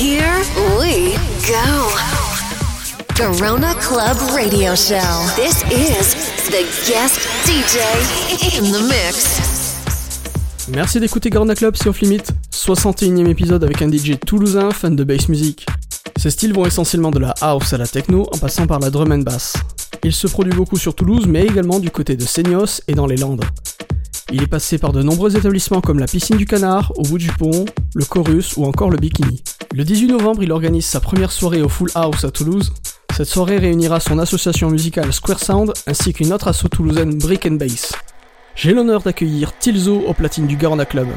Here we go. Corona Club Radio Show. This is the guest DJ in the mix. Merci d'écouter Garna Club, c'est off limite. 61ème épisode avec un DJ toulousain fan de bass music. Ses styles vont essentiellement de la house à la techno en passant par la drum and bass. Il se produit beaucoup sur Toulouse mais également du côté de Seignos et dans les Landes. Il est passé par de nombreux établissements comme la Piscine du Canard, au bout du pont, le Chorus ou encore le Bikini. Le 18 novembre, il organise sa première soirée au Full House à Toulouse. Cette soirée réunira son association musicale Square Sound ainsi qu'une autre asso toulousaine Brick Bass. J'ai l'honneur d'accueillir Tilzo au platine du Garna Club.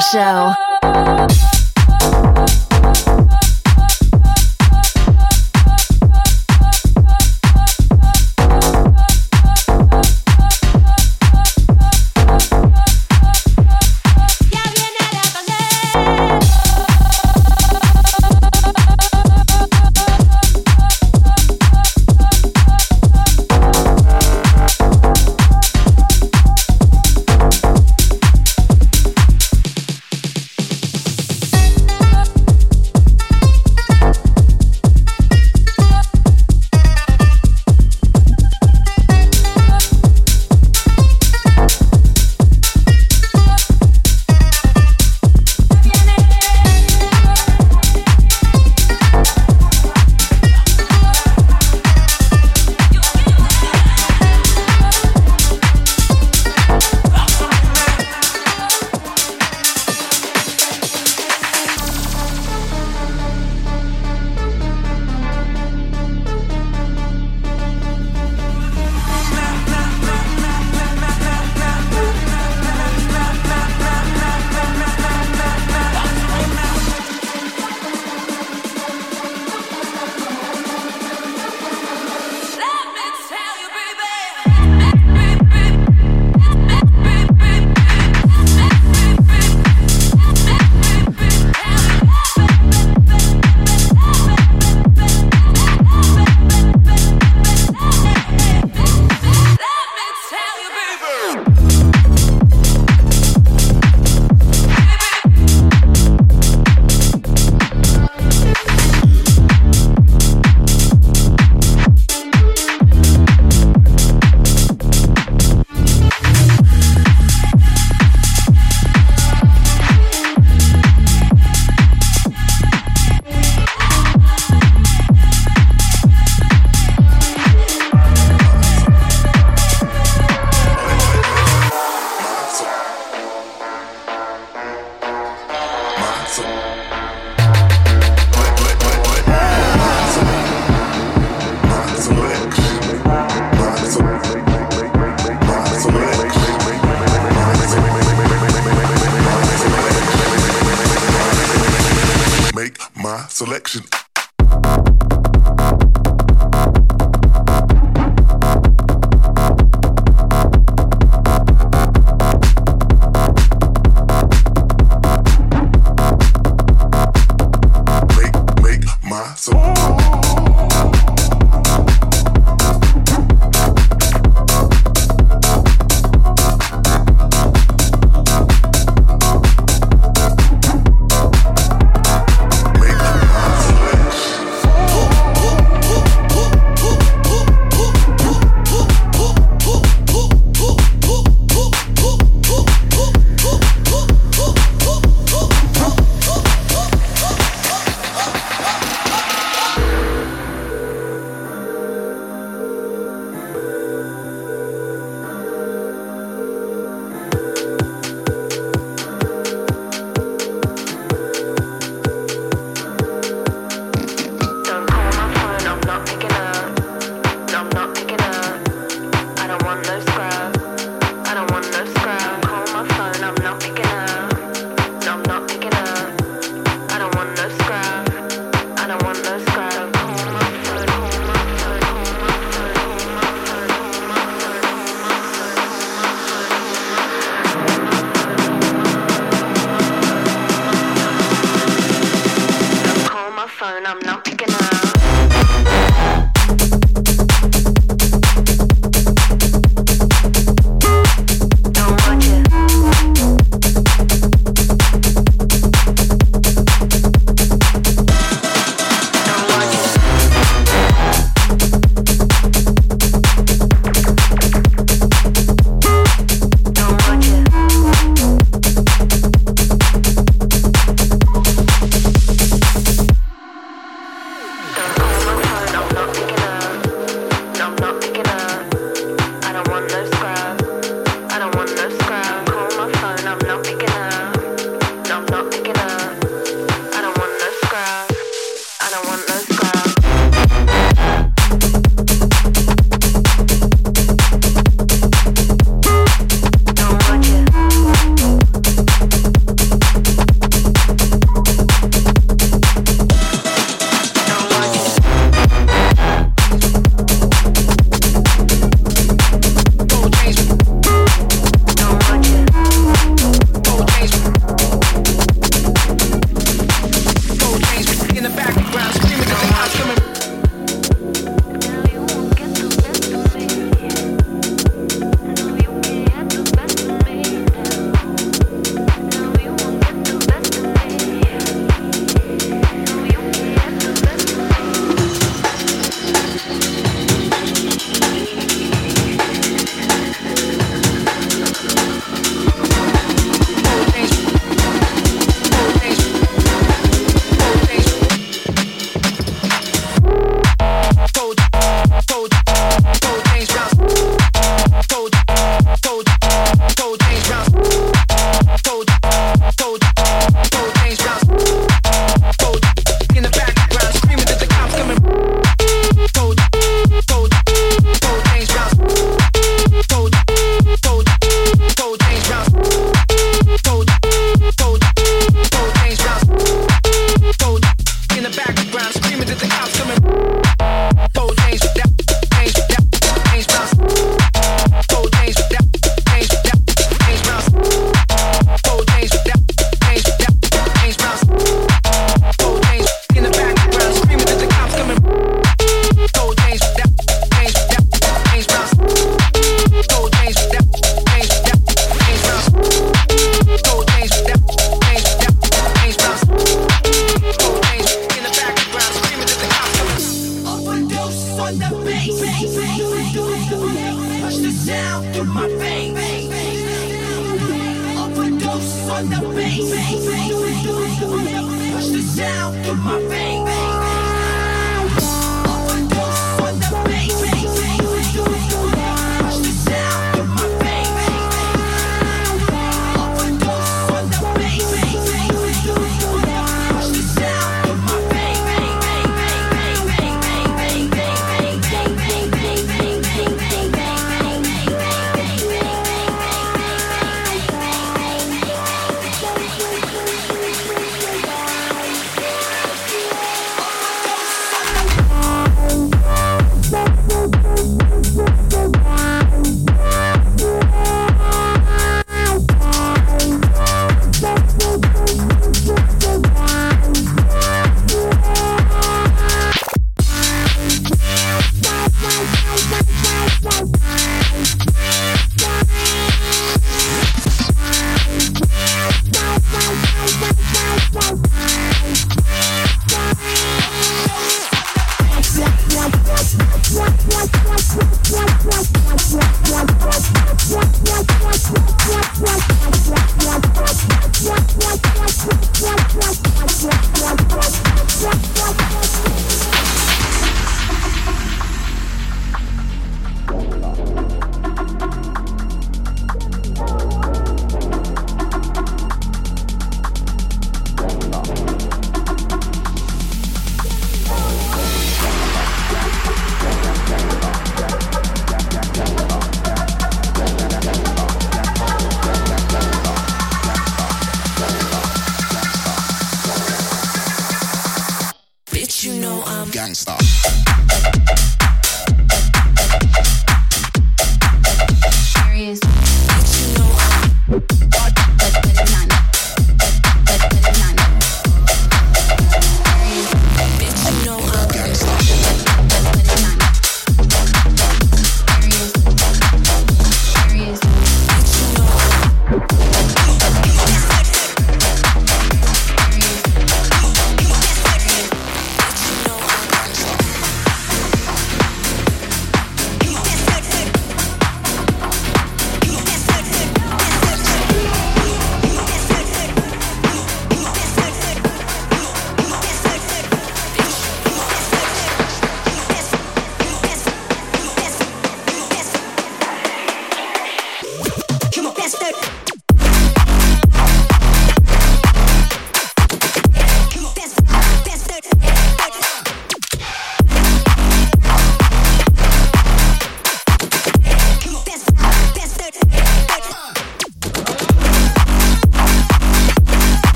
Show.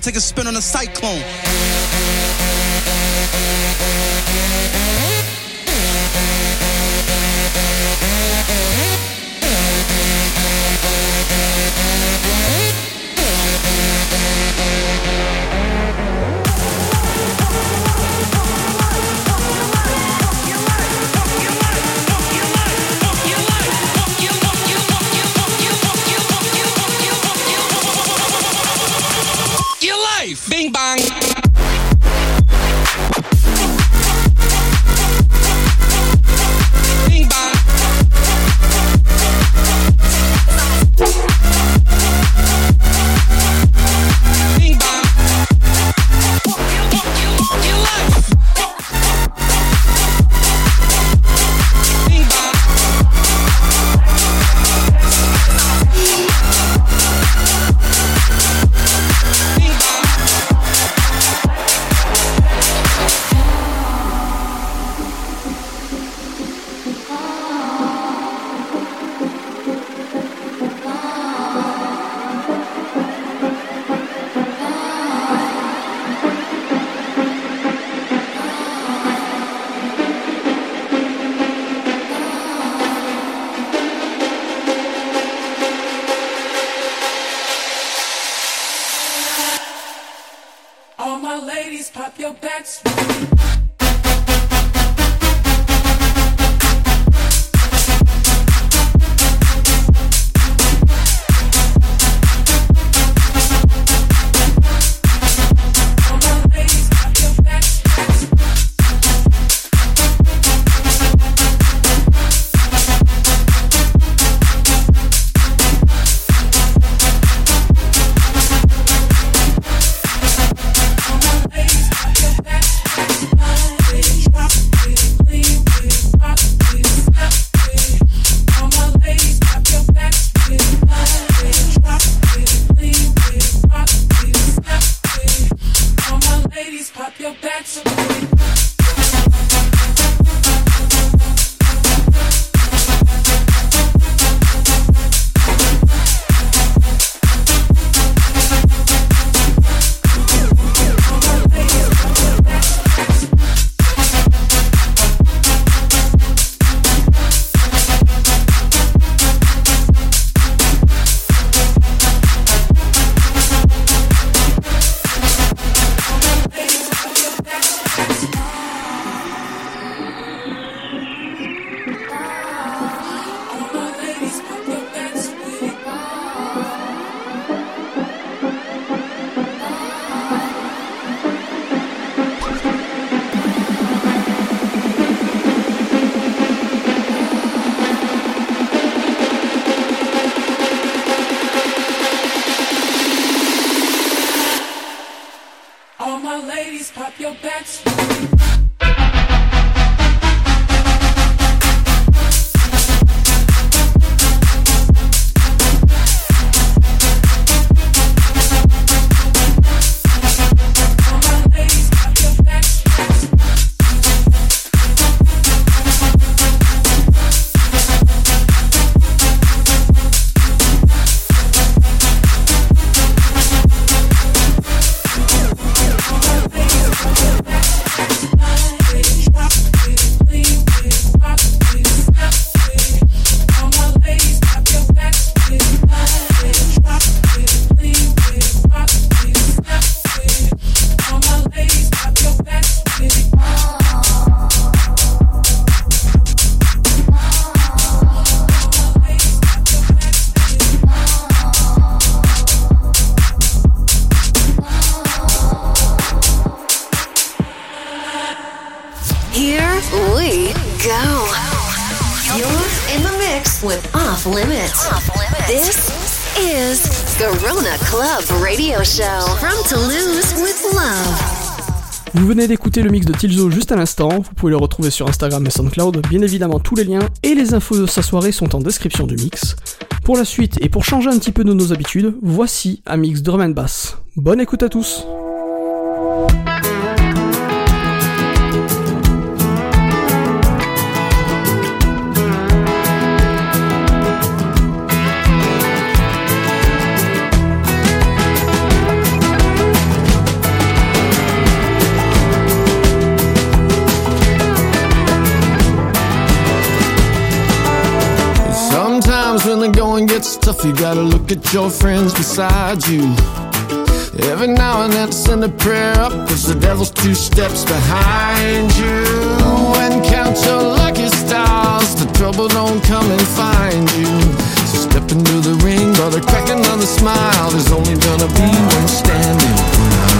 Take a spin on a cyclone. D'écouter le mix de Tilzo juste à l'instant, vous pouvez le retrouver sur Instagram et SoundCloud, bien évidemment tous les liens et les infos de sa soirée sont en description du mix. Pour la suite et pour changer un petit peu nos habitudes, voici un mix drum and bass. Bonne écoute à tous gets tough, you gotta look at your friends beside you. Every now and then send a prayer up, cause the devil's two steps behind you. And count your lucky stars, the trouble don't come and find you. So step into the ring, brother, crack another smile. There's only gonna be one standing.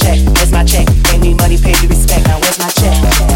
check? Where's my check? Pay me money, pay me respect. Now where's my check?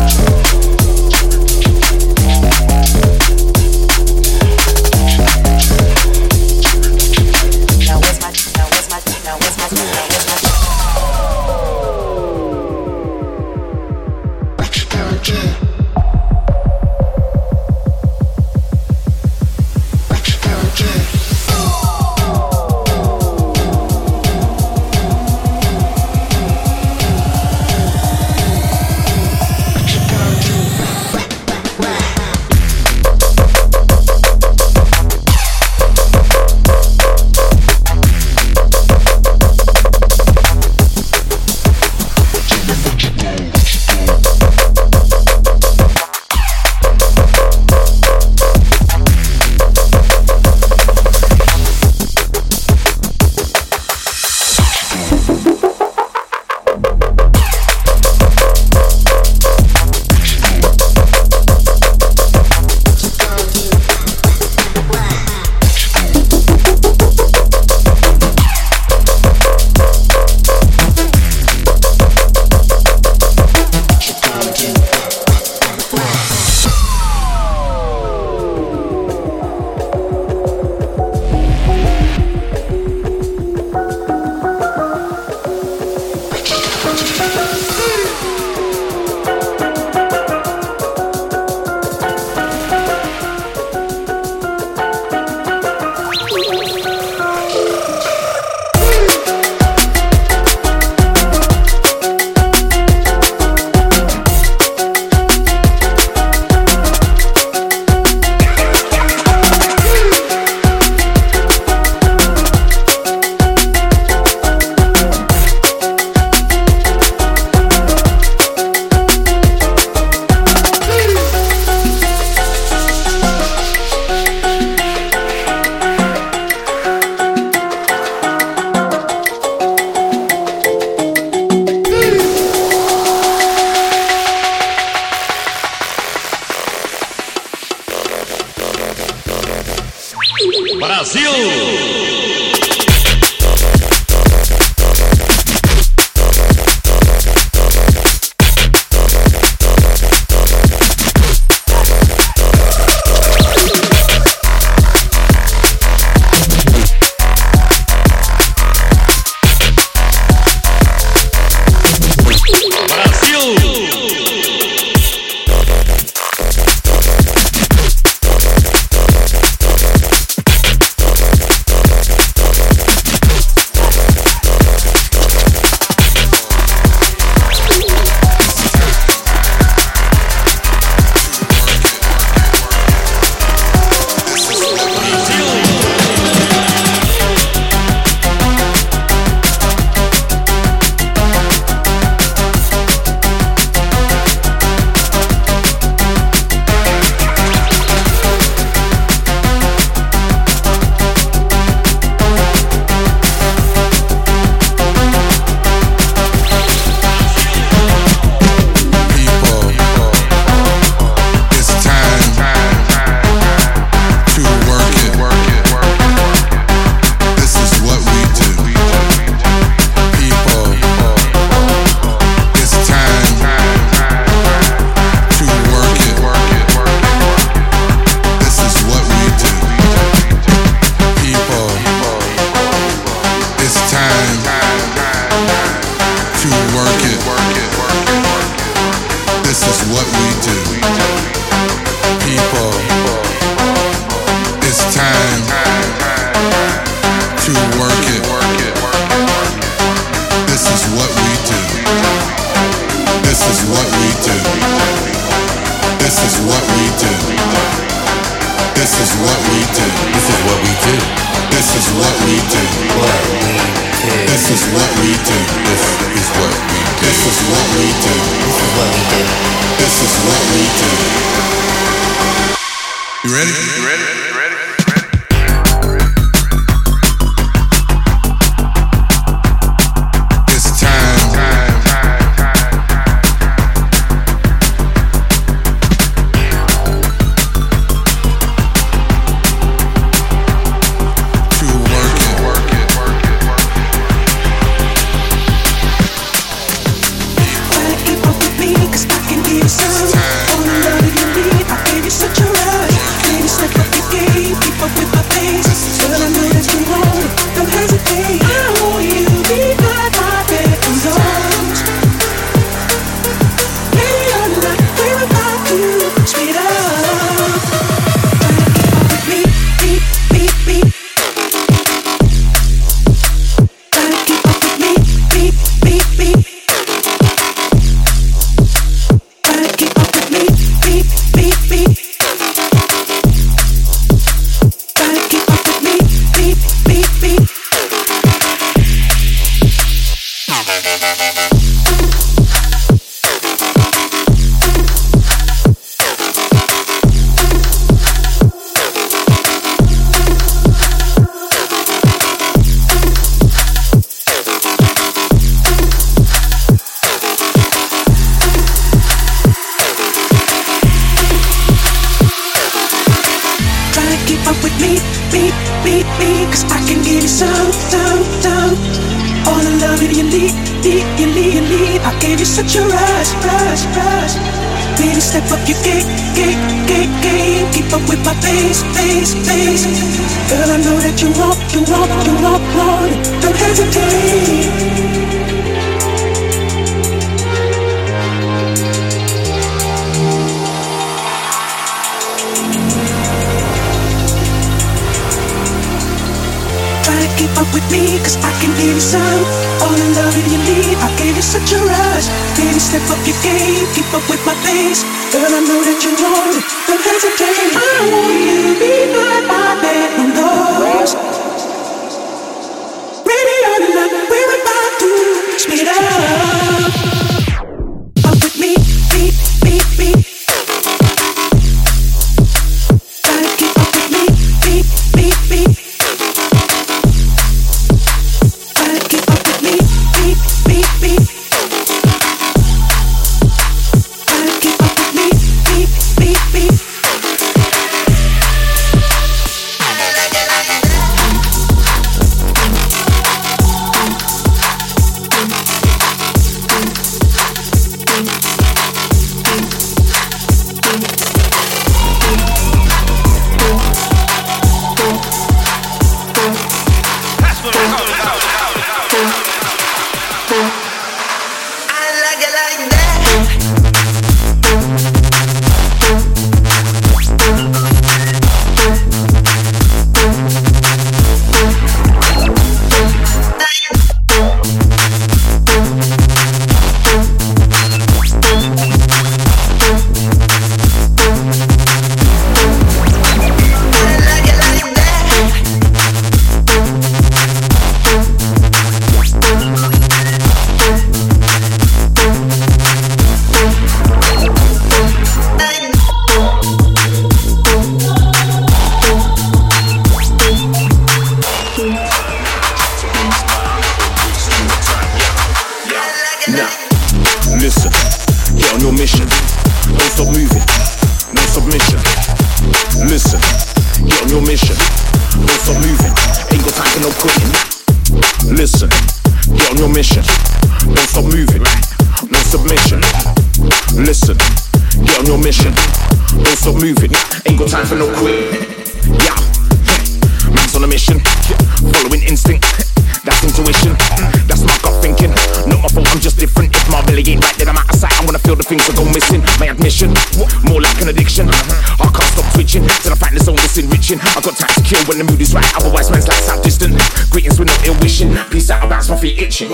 kitchen. I got time to kill when the mood is right, otherwise, man's like sound distant. Greetings with no ill wishing. Peace out, about my feet itching.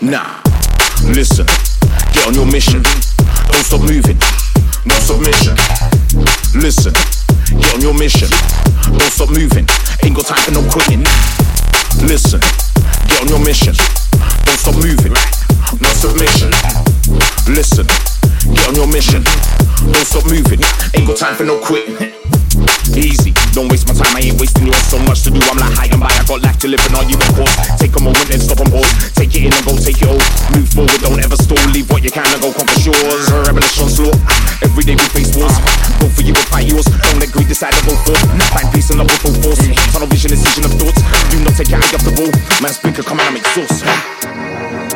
Nah, listen, get on your mission. Don't stop moving, no submission. Listen, get on your mission. Don't stop moving, ain't got time for no quitting. Listen, get on your mission. Don't stop moving, no submission. Listen, get on your mission. Don't stop moving, ain't got time for no quitting time, I ain't wasting yours. So much to do, I'm like high and by. I got life to live and argument pause. Take a moment, then stop and pause. Take it in and go take it all. Move forward, don't ever stall. Leave what you can and go conquer. A revolution slow. Every day we face wars. Go for you and fight yours. Don't let greed decide to go for. Find peace and love with full force. Tunnel vision, decision of thoughts. Do not take your eye off the ball. Man, speaker, come out and make sauce.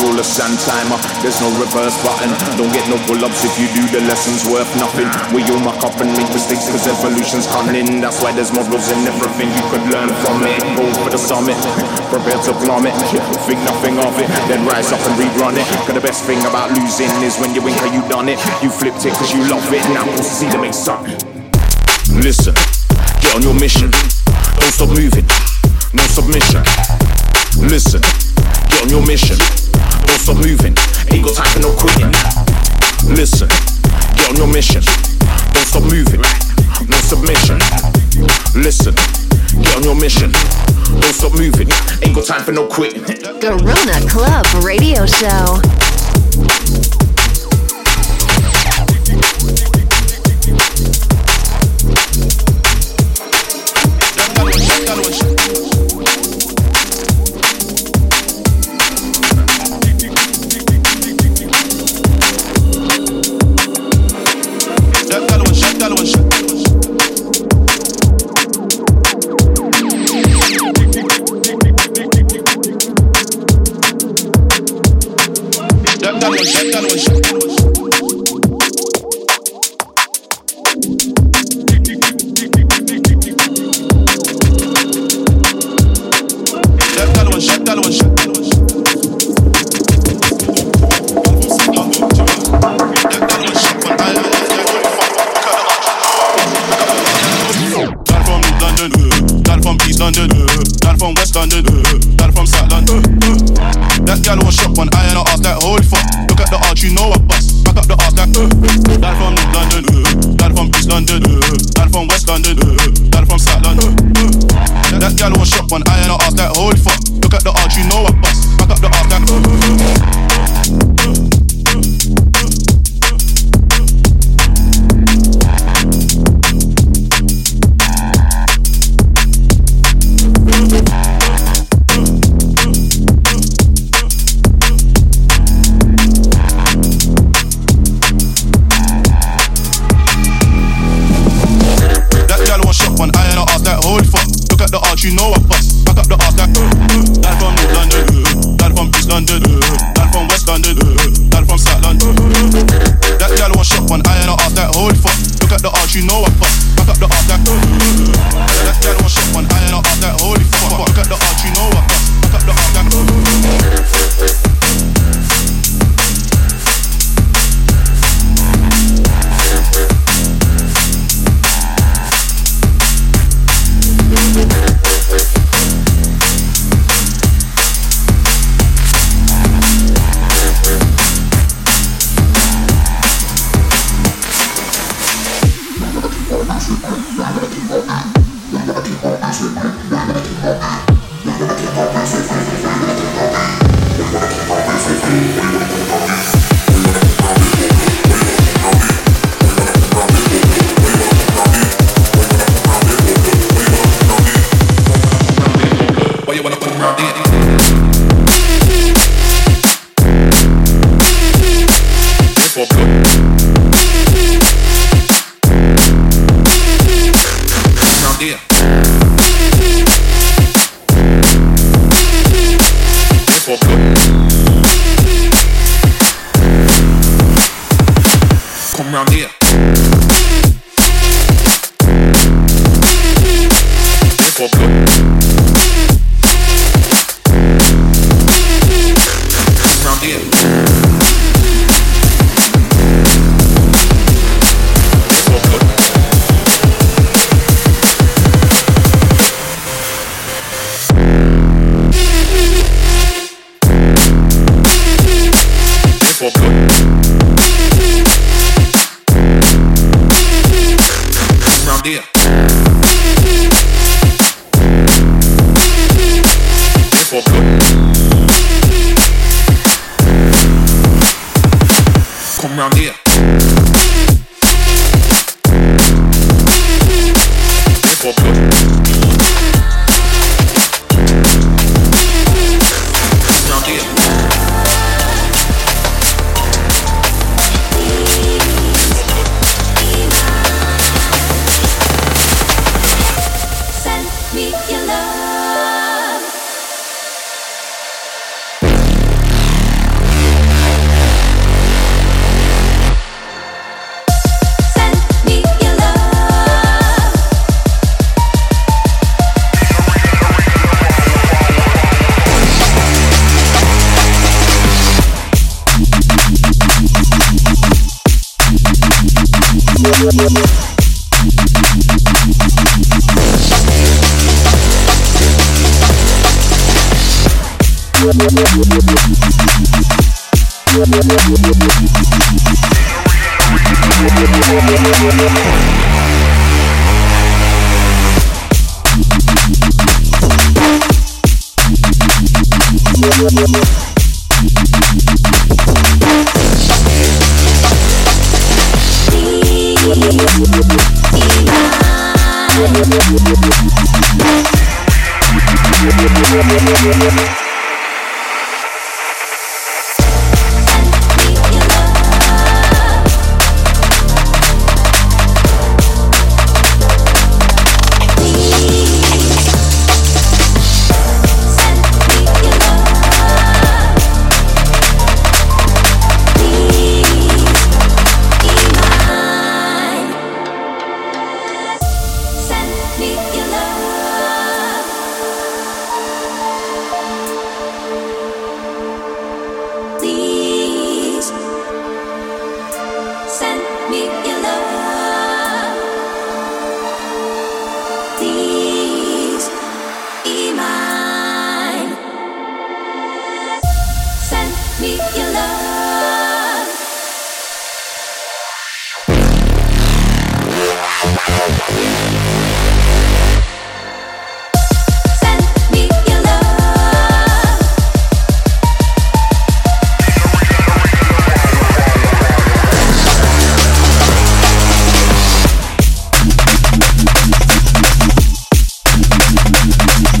A sand timer, there's no reverse button. Don't get no pull ups if you do the lessons worth nothing. We all muck up and make mistakes cause evolution's coming. That's why there's models in everything you could learn from it. Go for the summit, prepare to plummet. Think nothing of it, then rise up and rerun it. Cause the best thing about losing is when you how you done it. You flipped it cause you love it, now proceed to make something. Listen, get on your mission. Don't stop moving, no submission. Listen, get on your mission. Don't stop moving, ain't got time for no quitting. Listen, get on your mission. Don't stop moving, no submission. Listen, get on your mission. Don't stop moving, ain't got time for no quitting. Garona Club Radio Show.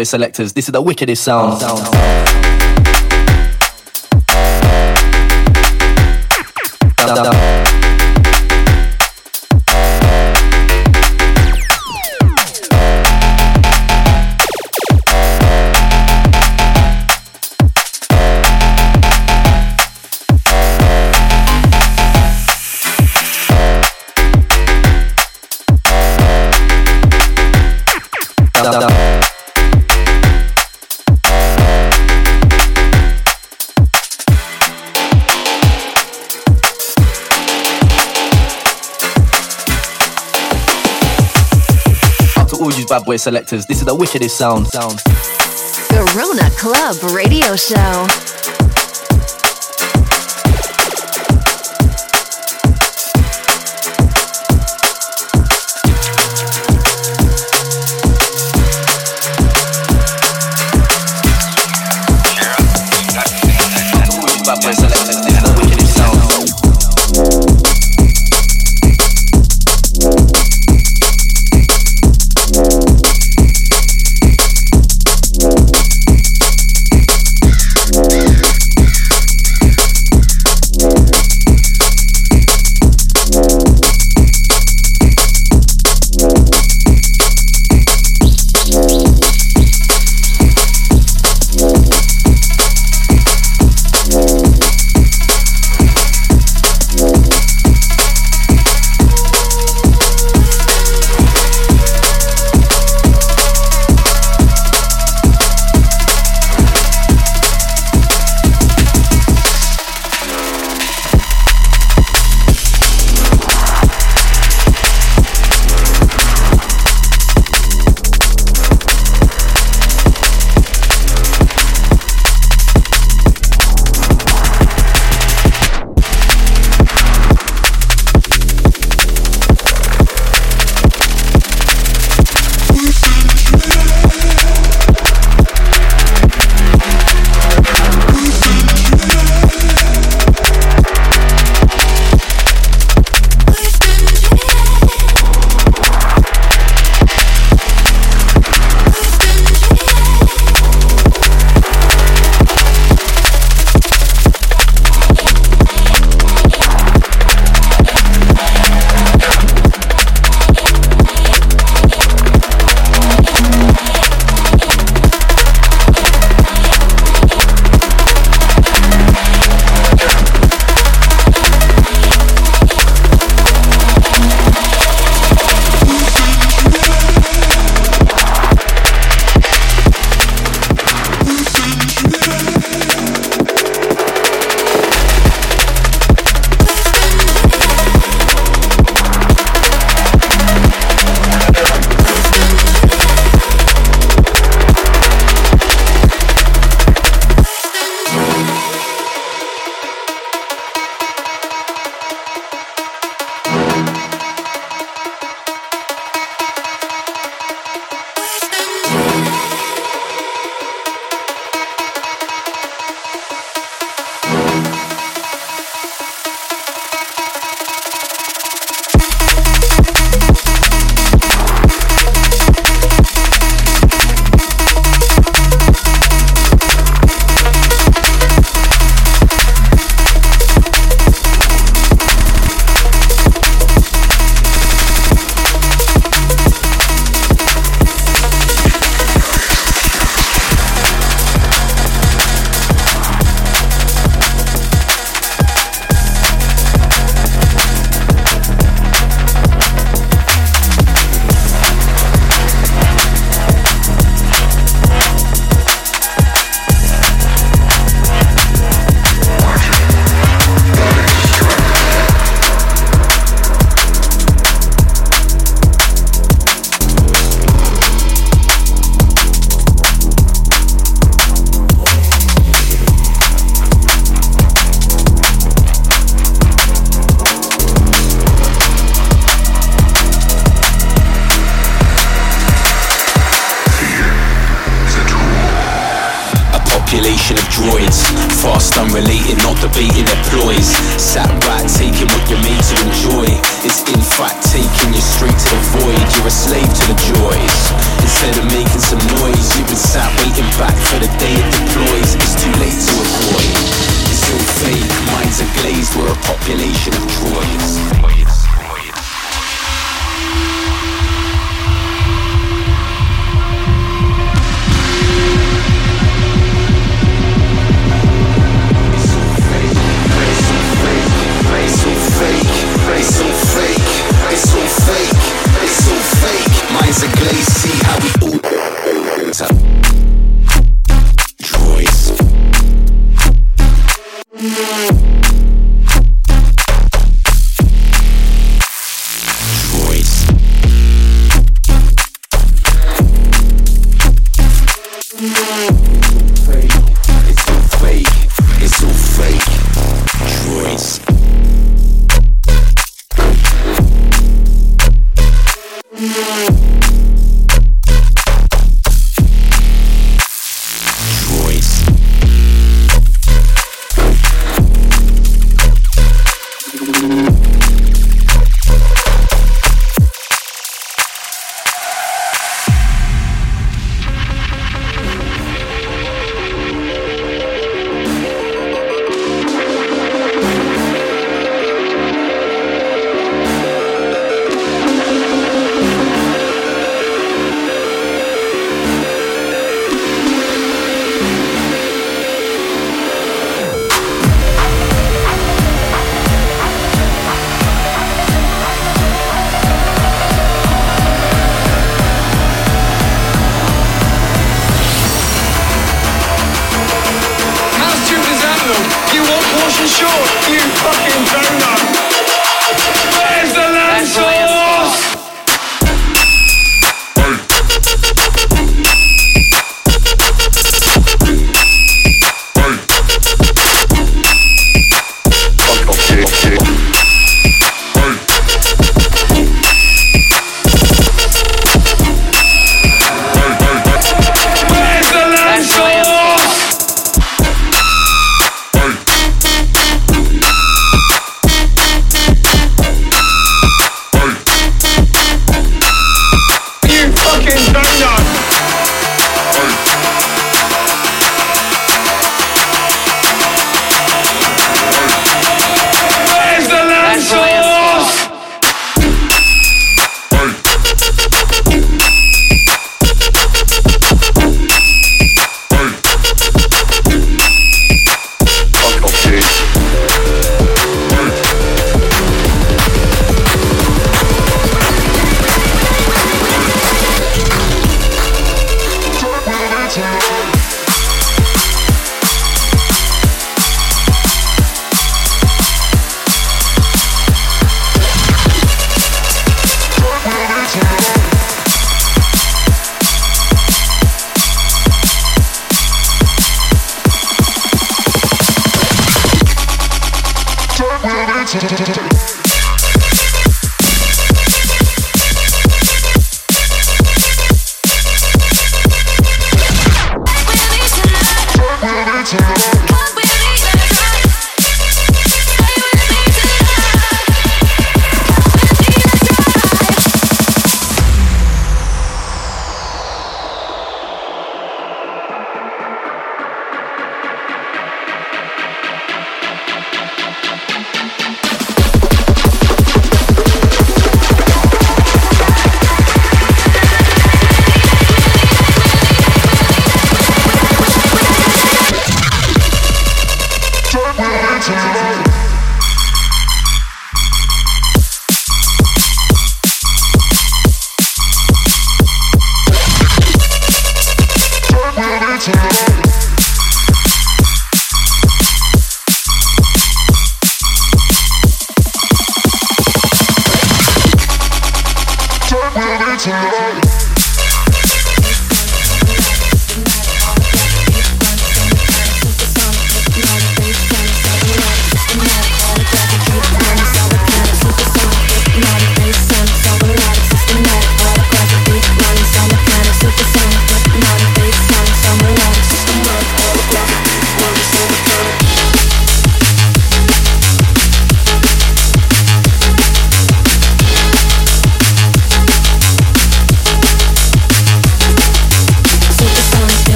You selectors. This is the wickedest sound. sound. Selectors. This is the wickedest sound. sound. Garona Club Radio Show.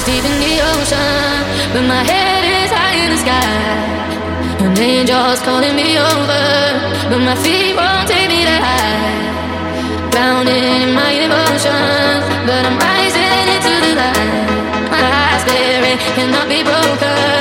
is deep in the ocean, but my head is high in the sky. An angel's calling me over, but my feet won't take me that high. Drowning in my emotions, but I'm rising into the light. My eyes staring cannot be broken.